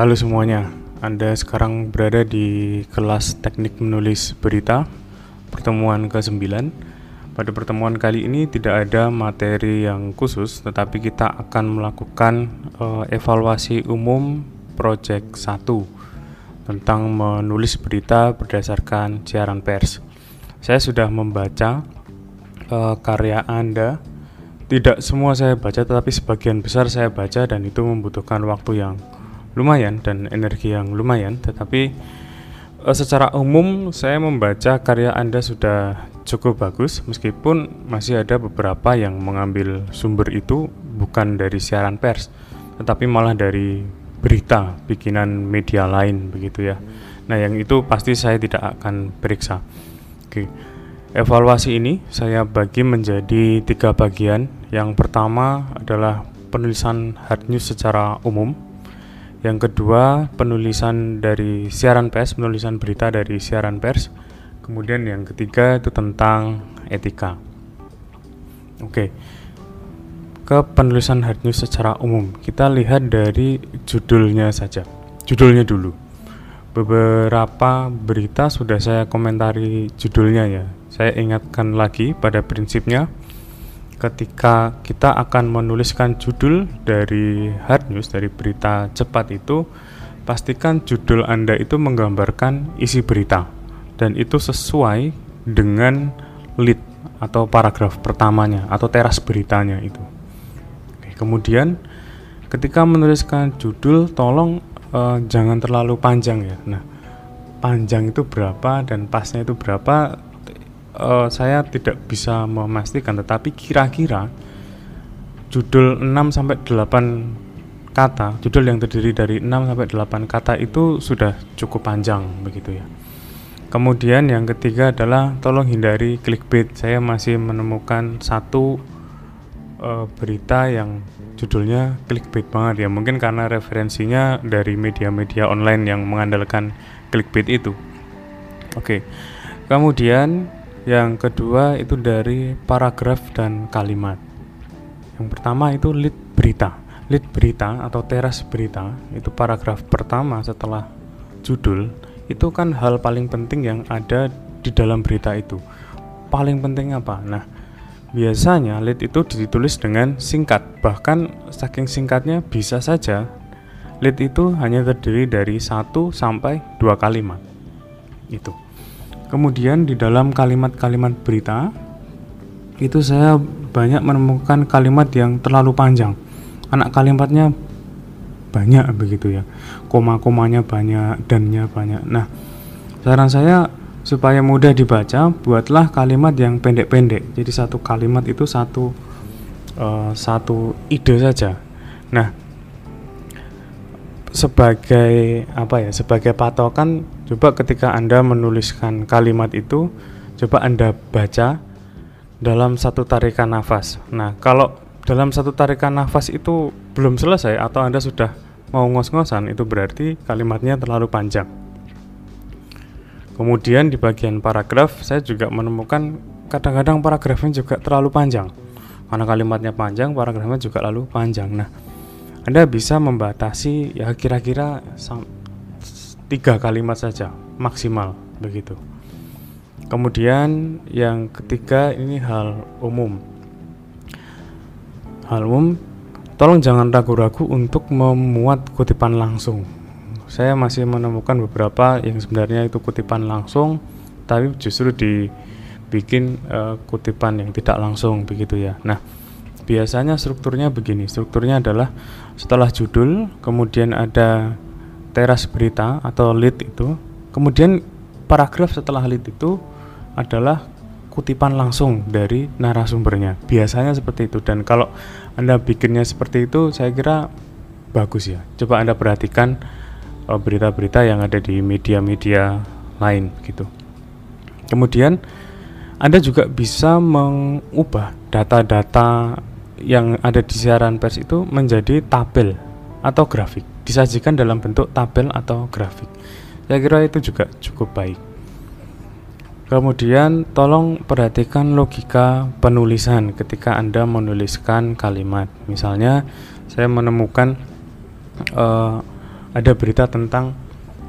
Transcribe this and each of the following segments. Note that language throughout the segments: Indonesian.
Halo semuanya, Anda sekarang berada di kelas teknik menulis berita pertemuan ke-9 Pada pertemuan kali ini tidak ada materi yang khusus Tetapi kita akan melakukan uh, evaluasi umum Project 1 Tentang menulis berita berdasarkan siaran pers. Saya sudah membaca uh, karya Anda. Tidak semua saya baca tetapi sebagian besar saya baca dan itu membutuhkan waktu yang lumayan dan energi yang lumayan tetapi uh, secara umum saya membaca karya Anda sudah cukup bagus meskipun masih ada beberapa yang mengambil sumber itu bukan dari siaran pers tetapi malah dari berita bikinan media lain begitu ya. Nah, yang itu pasti saya tidak akan periksa. Oke. Evaluasi ini saya bagi menjadi tiga bagian. Yang pertama adalah penulisan hard news secara umum yang kedua, penulisan dari siaran pers, penulisan berita dari siaran pers. Kemudian yang ketiga itu tentang etika. Oke. Ke penulisan hard news secara umum. Kita lihat dari judulnya saja. Judulnya dulu. Beberapa berita sudah saya komentari judulnya ya. Saya ingatkan lagi pada prinsipnya ketika kita akan menuliskan judul dari hard news dari berita cepat itu pastikan judul Anda itu menggambarkan isi berita dan itu sesuai dengan lead atau paragraf pertamanya atau teras beritanya itu. Oke, kemudian ketika menuliskan judul tolong uh, jangan terlalu panjang ya. Nah, panjang itu berapa dan pasnya itu berapa uh, saya tidak bisa memastikan tetapi kira-kira judul 6 sampai 8 kata, judul yang terdiri dari 6 sampai 8 kata itu sudah cukup panjang begitu ya. Kemudian yang ketiga adalah tolong hindari clickbait. Saya masih menemukan satu uh, berita yang judulnya clickbait banget ya. Mungkin karena referensinya dari media-media online yang mengandalkan clickbait itu. Oke. Kemudian yang kedua itu dari paragraf dan kalimat. Yang pertama itu lead berita. Lead berita atau teras berita itu paragraf pertama setelah judul itu kan hal paling penting yang ada di dalam berita itu. Paling penting apa? Nah, biasanya lead itu ditulis dengan singkat. Bahkan saking singkatnya bisa saja lead itu hanya terdiri dari satu sampai dua kalimat. Itu. Kemudian di dalam kalimat-kalimat berita itu saya banyak menemukan kalimat yang terlalu panjang. Anak kalimatnya banyak begitu ya. Koma-komanya banyak, dannya banyak. Nah, saran saya supaya mudah dibaca, buatlah kalimat yang pendek-pendek. Jadi satu kalimat itu satu uh, satu ide saja. Nah, sebagai apa ya sebagai patokan coba ketika anda menuliskan kalimat itu coba anda baca dalam satu tarikan nafas. Nah kalau dalam satu tarikan nafas itu belum selesai atau anda sudah mau ngos-ngosan itu berarti kalimatnya terlalu panjang. Kemudian di bagian paragraf saya juga menemukan kadang-kadang paragrafnya juga terlalu panjang. Karena kalimatnya panjang paragrafnya juga lalu panjang. Nah anda bisa membatasi ya kira-kira tiga kalimat saja maksimal begitu. Kemudian yang ketiga ini hal umum. Hal umum, tolong jangan ragu-ragu untuk memuat kutipan langsung. Saya masih menemukan beberapa yang sebenarnya itu kutipan langsung, tapi justru dibikin uh, kutipan yang tidak langsung begitu ya. Nah, biasanya strukturnya begini strukturnya adalah setelah judul kemudian ada teras berita atau lead itu. Kemudian paragraf setelah lead itu adalah kutipan langsung dari narasumbernya. Biasanya seperti itu. Dan kalau anda bikinnya seperti itu saya kira bagus ya. Coba anda perhatikan eh, berita-berita yang ada di media-media lain gitu. Kemudian anda juga bisa mengubah data-data yang ada di siaran pers itu menjadi tabel atau grafik disajikan dalam bentuk tabel atau grafik. Saya kira itu juga cukup baik. Kemudian tolong perhatikan logika penulisan ketika anda menuliskan kalimat. Misalnya saya menemukan uh, ada berita tentang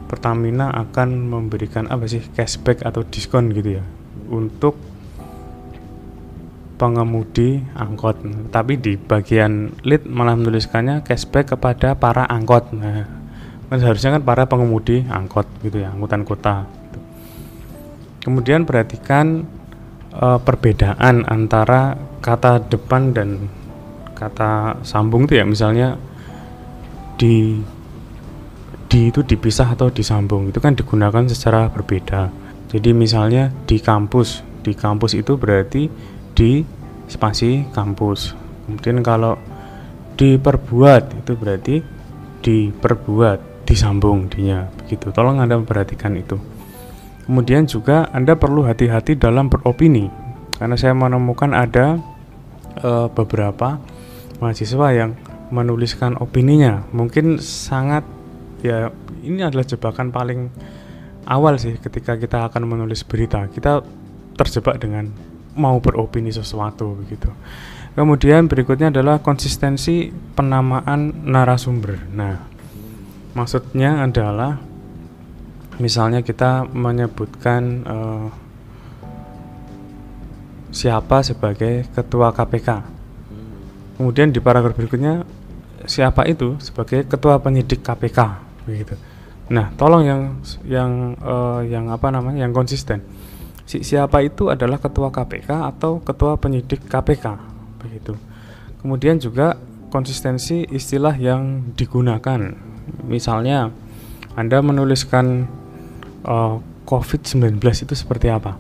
Pertamina akan memberikan apa sih cashback atau diskon gitu ya. Untuk pengemudi angkot. Tapi di bagian lead malah menuliskannya cashback kepada para angkot. Nah, kan seharusnya kan para pengemudi angkot gitu ya, angkutan kota. Gitu. Kemudian perhatikan e, perbedaan antara kata depan dan kata sambung itu ya, misalnya di di itu dipisah atau disambung itu kan digunakan secara berbeda. Jadi misalnya di kampus, di kampus itu berarti di spasi kampus. Kemudian kalau diperbuat itu berarti diperbuat, disambung dinya begitu. Tolong Anda memperhatikan itu. Kemudian juga Anda perlu hati-hati dalam beropini karena saya menemukan ada e, beberapa mahasiswa yang menuliskan opininya mungkin sangat ya ini adalah jebakan paling awal sih ketika kita akan menulis berita kita terjebak dengan mau beropini sesuatu begitu kemudian berikutnya adalah konsistensi penamaan narasumber nah maksudnya adalah misalnya kita menyebutkan uh, siapa sebagai ketua KPK kemudian di paragraf berikutnya siapa itu sebagai ketua penyidik KPK begitu. Nah, tolong yang yang uh, yang apa namanya yang konsisten. Si, siapa itu adalah ketua KPK atau ketua penyidik KPK begitu. Kemudian juga konsistensi istilah yang digunakan. Misalnya Anda menuliskan uh, eh, COVID-19 itu seperti apa?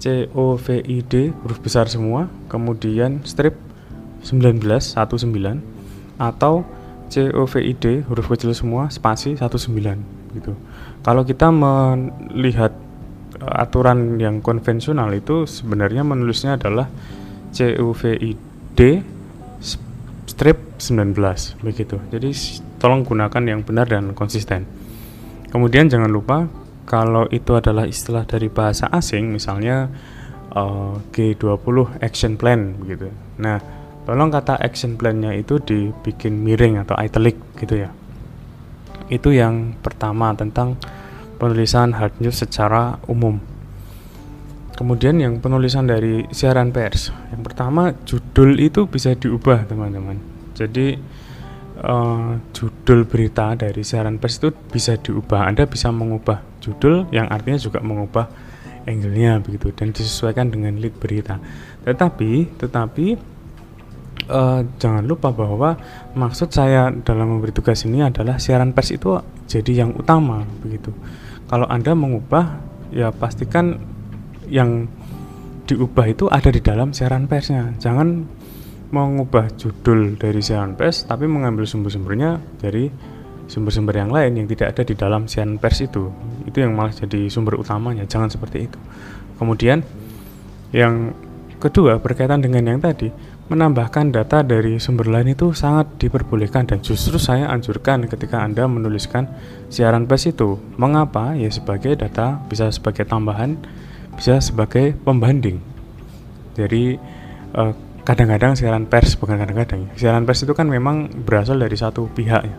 C O V I D huruf besar semua, kemudian strip 19 19 atau COVID huruf kecil semua spasi 19 gitu. Kalau kita melihat aturan yang konvensional itu sebenarnya menulisnya adalah COVID strip 19 begitu. Jadi tolong gunakan yang benar dan konsisten. Kemudian jangan lupa kalau itu adalah istilah dari bahasa asing misalnya uh, G20 action plan begitu. Nah, tolong kata action plan-nya itu dibikin miring atau italic gitu ya itu yang pertama tentang penulisan hard news secara umum. Kemudian yang penulisan dari siaran pers. Yang pertama judul itu bisa diubah teman-teman. Jadi uh, judul berita dari siaran pers itu bisa diubah. Anda bisa mengubah judul yang artinya juga mengubah angle-nya begitu dan disesuaikan dengan lead berita. Tetapi tetapi uh, jangan lupa bahwa maksud saya dalam memberi tugas ini adalah siaran pers itu jadi yang utama begitu. Kalau Anda mengubah ya pastikan yang diubah itu ada di dalam siaran persnya. Jangan mengubah judul dari siaran pers tapi mengambil sumber-sumbernya dari sumber-sumber yang lain yang tidak ada di dalam siaran pers itu. Itu yang malah jadi sumber utamanya. Jangan seperti itu. Kemudian yang kedua berkaitan dengan yang tadi menambahkan data dari sumber lain itu sangat diperbolehkan dan justru saya anjurkan ketika Anda menuliskan siaran pers itu. Mengapa? Ya sebagai data, bisa sebagai tambahan, bisa sebagai pembanding. Jadi eh, kadang-kadang siaran pers bukan kadang-kadang. Siaran pers itu kan memang berasal dari satu pihak ya.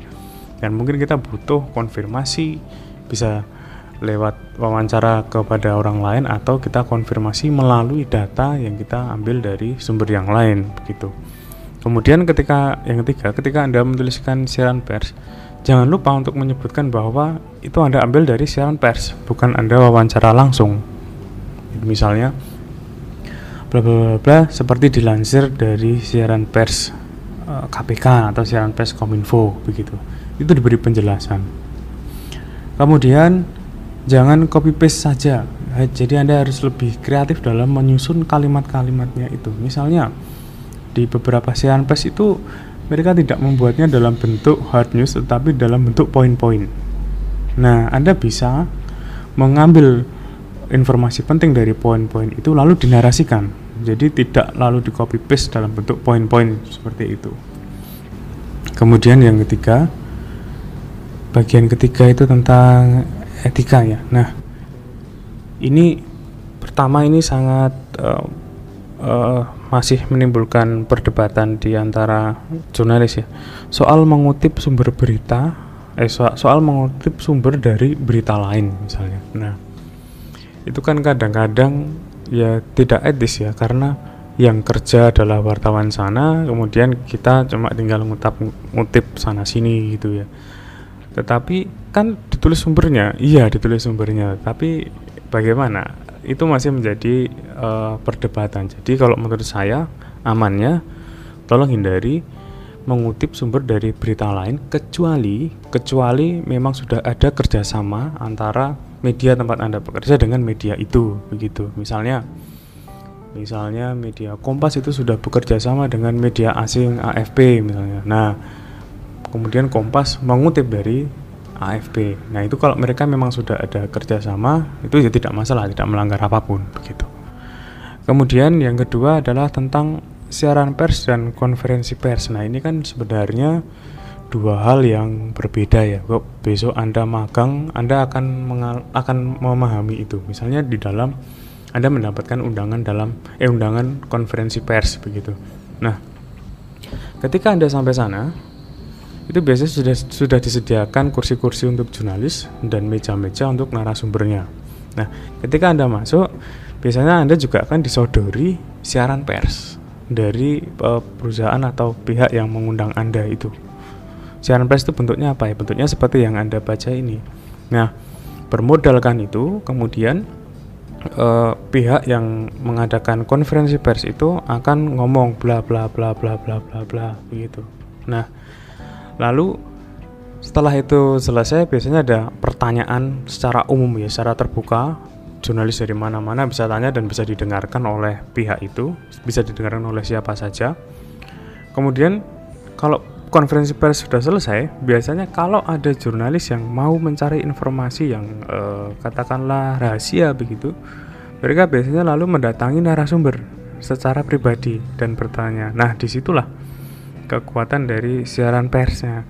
Dan mungkin kita butuh konfirmasi bisa lewat wawancara kepada orang lain atau kita konfirmasi melalui data yang kita ambil dari sumber yang lain begitu. Kemudian ketika yang ketiga, ketika Anda menuliskan siaran pers, jangan lupa untuk menyebutkan bahwa itu Anda ambil dari siaran pers, bukan Anda wawancara langsung. Misalnya bla bla bla, bla seperti dilansir dari siaran pers KPK eh, atau siaran pers Kominfo begitu. Itu diberi penjelasan. Kemudian jangan copy paste saja. Jadi anda harus lebih kreatif dalam menyusun kalimat-kalimatnya itu. Misalnya di beberapa siaran pers itu mereka tidak membuatnya dalam bentuk hard news tetapi dalam bentuk poin-poin. Nah anda bisa mengambil informasi penting dari poin-poin itu lalu dinarasikan. Jadi tidak lalu di copy paste dalam bentuk poin-poin seperti itu. Kemudian yang ketiga bagian ketiga itu tentang etika ya. Nah, ini pertama ini sangat uh, uh, masih menimbulkan perdebatan di antara jurnalis ya soal mengutip sumber berita eh soal, soal mengutip sumber dari berita lain misalnya. Nah, itu kan kadang-kadang ya tidak etis ya karena yang kerja adalah wartawan sana, kemudian kita cuma tinggal ngutip ngutip sana sini gitu ya. Tetapi kan ditulis sumbernya, iya ditulis sumbernya, tapi bagaimana? Itu masih menjadi uh, perdebatan. Jadi kalau menurut saya amannya tolong hindari mengutip sumber dari berita lain kecuali kecuali memang sudah ada kerjasama antara media tempat anda bekerja dengan media itu begitu misalnya misalnya media Kompas itu sudah bekerja sama dengan media asing AFP misalnya nah kemudian Kompas mengutip dari AFP nah itu kalau mereka memang sudah ada kerjasama itu ya tidak masalah tidak melanggar apa pun begitu kemudian yang kedua adalah tentang siaran pers dan konferensi pers. Nah, ini kan sebenarnya dua hal yang berbeda ya. Kok besok Anda magang, Anda akan mengal akan memahami itu. Misalnya di dalam Anda mendapatkan undangan dalam eh undangan konferensi pers begitu. Nah, ketika Anda sampai sana, itu biasanya sudah sudah disediakan kursi-kursi untuk jurnalis dan meja-meja untuk narasumbernya. Nah, ketika Anda masuk, biasanya Anda juga akan disodori siaran pers dari uh, perusahaan atau pihak yang mengundang Anda itu. Siaran pers itu bentuknya apa ya? Bentuknya seperti yang Anda baca ini. Nah, bermodalkan itu, kemudian uh, pihak yang mengadakan konferensi pers itu akan ngomong bla bla bla bla bla bla bla begitu. Nah, lalu setelah itu selesai biasanya ada pertanyaan secara umum ya, secara terbuka jurnalis dari mana-mana bisa tanya dan bisa didengarkan oleh pihak itu, bisa didengarkan oleh siapa saja. Kemudian kalau konferensi pers sudah selesai, biasanya kalau ada jurnalis yang mau mencari informasi yang eh, katakanlah rahasia begitu, mereka biasanya lalu mendatangi narasumber secara pribadi dan bertanya. Nah, di situlah kekuatan dari siaran persnya.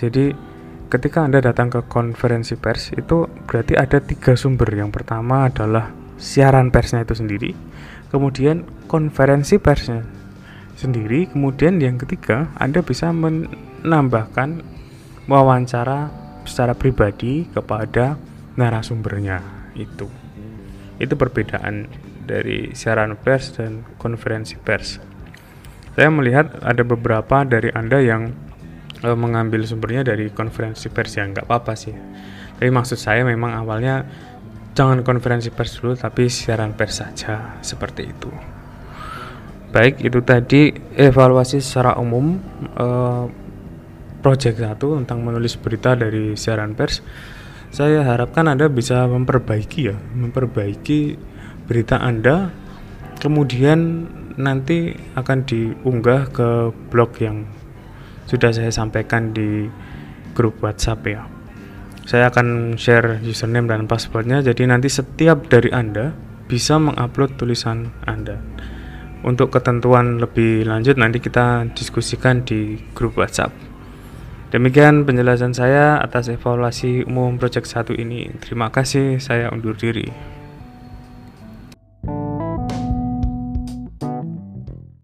Jadi ketika Anda datang ke konferensi pers itu berarti ada tiga sumber. Yang pertama adalah siaran persnya itu sendiri, kemudian konferensi persnya sendiri, kemudian yang ketiga Anda bisa menambahkan wawancara secara pribadi kepada narasumbernya itu. Itu perbedaan dari siaran pers dan konferensi pers. Saya melihat ada beberapa dari Anda yang uh, mengambil sumbernya dari konferensi pers ya nggak apa-apa sih. Tapi maksud saya memang awalnya jangan konferensi pers dulu tapi siaran pers saja seperti itu. Baik itu tadi evaluasi secara umum uh, project satu tentang menulis berita dari siaran pers. Saya harapkan Anda bisa memperbaiki ya memperbaiki berita Anda. Kemudian nanti akan diunggah ke blog yang sudah saya sampaikan di grup WhatsApp ya. Saya akan share username dan passwordnya, jadi nanti setiap dari Anda bisa mengupload tulisan Anda. Untuk ketentuan lebih lanjut nanti kita diskusikan di grup WhatsApp. Demikian penjelasan saya atas evaluasi umum Project 1 ini. Terima kasih, saya undur diri.